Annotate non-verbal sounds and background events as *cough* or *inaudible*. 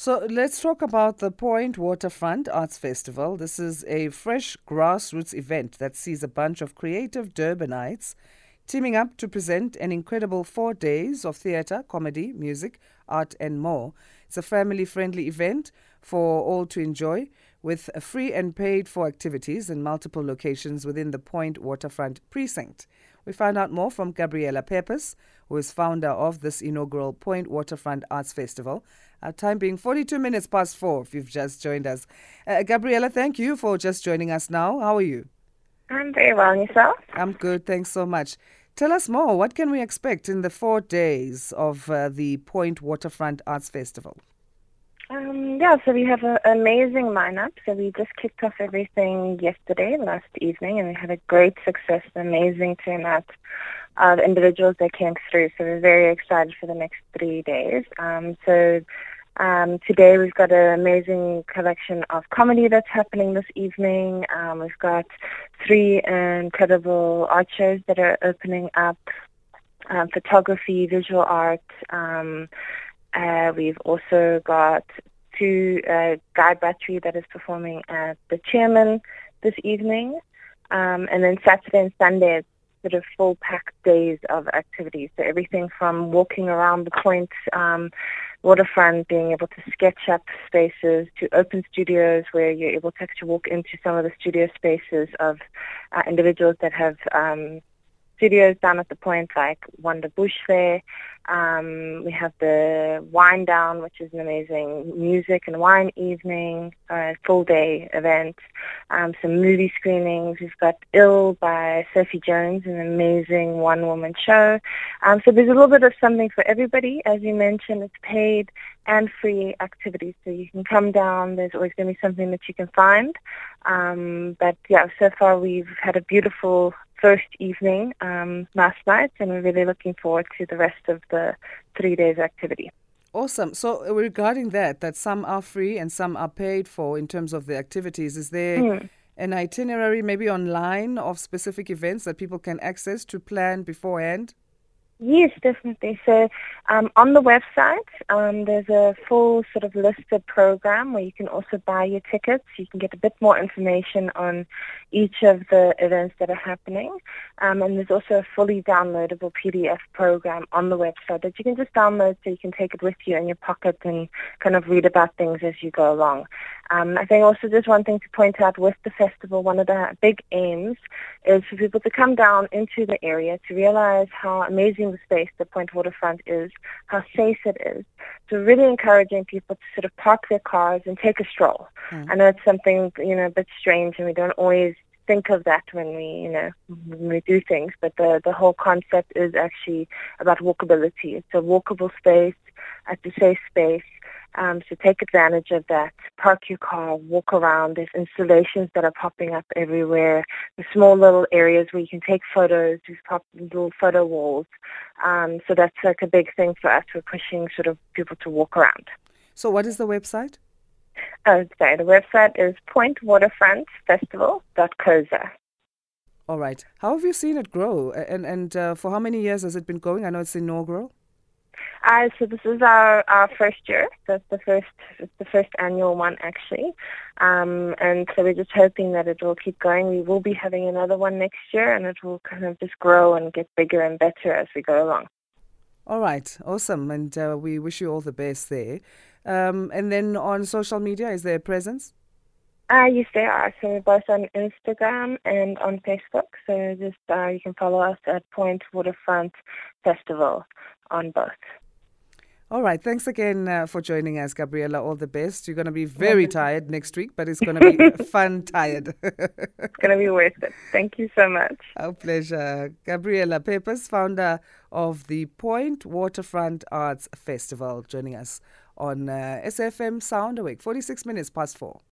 So let's talk about the Point Waterfront Arts Festival. This is a fresh grassroots event that sees a bunch of creative Durbanites teaming up to present an incredible four days of theatre, comedy, music, art, and more. It's a family friendly event for all to enjoy with free and paid for activities in multiple locations within the Point Waterfront Precinct. We find out more from Gabriella Pepas, who is founder of this inaugural Point Waterfront Arts Festival. Our time being 42 minutes past four, if you've just joined us. Uh, Gabriella, thank you for just joining us now. How are you? I'm very well, yourself? I'm good, thanks so much. Tell us more. What can we expect in the four days of uh, the Point Waterfront Arts Festival? Um, yeah, so we have an amazing lineup. So we just kicked off everything yesterday, last evening, and we had a great success, an amazing turnout of individuals that came through. So we're very excited for the next three days. Um, so um, today we've got an amazing collection of comedy that's happening this evening. Um, we've got three incredible art shows that are opening up. Um, photography, visual art, um, uh, we've also got two uh, Guy Buttery that is performing at the Chairman this evening. Um, and then Saturday and Sunday, it's sort of full packed days of activities. So everything from walking around the point, um, waterfront, being able to sketch up spaces, to open studios where you're able to actually walk into some of the studio spaces of uh, individuals that have um, studios down at the point, like Wonder Bush there. Um, we have the Wine Down, which is an amazing music and wine evening, uh, full day event. Um, some movie screenings. We've got Ill by Sophie Jones, an amazing one woman show. Um, so there's a little bit of something for everybody. As you mentioned, it's paid and free activities. So you can come down. There's always going to be something that you can find. Um, but yeah, so far we've had a beautiful first evening um, last night, and we're really looking forward to the rest of the three days activity. Awesome. So uh, regarding that, that some are free and some are paid for in terms of the activities, is there mm. an itinerary maybe online of specific events that people can access to plan beforehand? Yes, definitely. So um, on the website, um, there's a full sort of listed program where you can also buy your tickets. You can get a bit more information on each of the events that are happening. Um, and there's also a fully downloadable PDF program on the website that you can just download so you can take it with you in your pocket and kind of read about things as you go along. Um, I think also just one thing to point out with the festival, one of the big aims is for people to come down into the area to realize how amazing the space the Point Waterfront is, how safe it is. So really encouraging people to sort of park their cars and take a stroll. Mm. I know it's something, you know, a bit strange and we don't always think of that when we, you know, when we do things, but the, the whole concept is actually about walkability. It's a walkable space, it's a safe space, um, so take advantage of that. Park your car, walk around. There's installations that are popping up everywhere. The small little areas where you can take photos. There's pop little photo walls. Um, so that's like a big thing for us. We're pushing sort of people to walk around. So what is the website? Oh, sorry. The website is pointwaterfrontfestival.coza. All right. How have you seen it grow? And and uh, for how many years has it been going? I know it's inaugural. Uh, so this is our, our first year. That's the first the first annual one actually, um, and so we're just hoping that it will keep going. We will be having another one next year, and it will kind of just grow and get bigger and better as we go along. All right, awesome, and uh, we wish you all the best there. Um, and then on social media, is there a presence? Uh, yes, there are. So we're both on Instagram and on Facebook. So just uh, you can follow us at Point Waterfront Festival on both. All right. Thanks again uh, for joining us, Gabriella. All the best. You're going to be very tired next week, but it's going to be *laughs* fun tired. it's going to be worth it. Thank you so much. Our pleasure. Gabriella Pepas, founder of the Point Waterfront Arts Festival, joining us on uh, SFM Sound Awake, 46 minutes past four.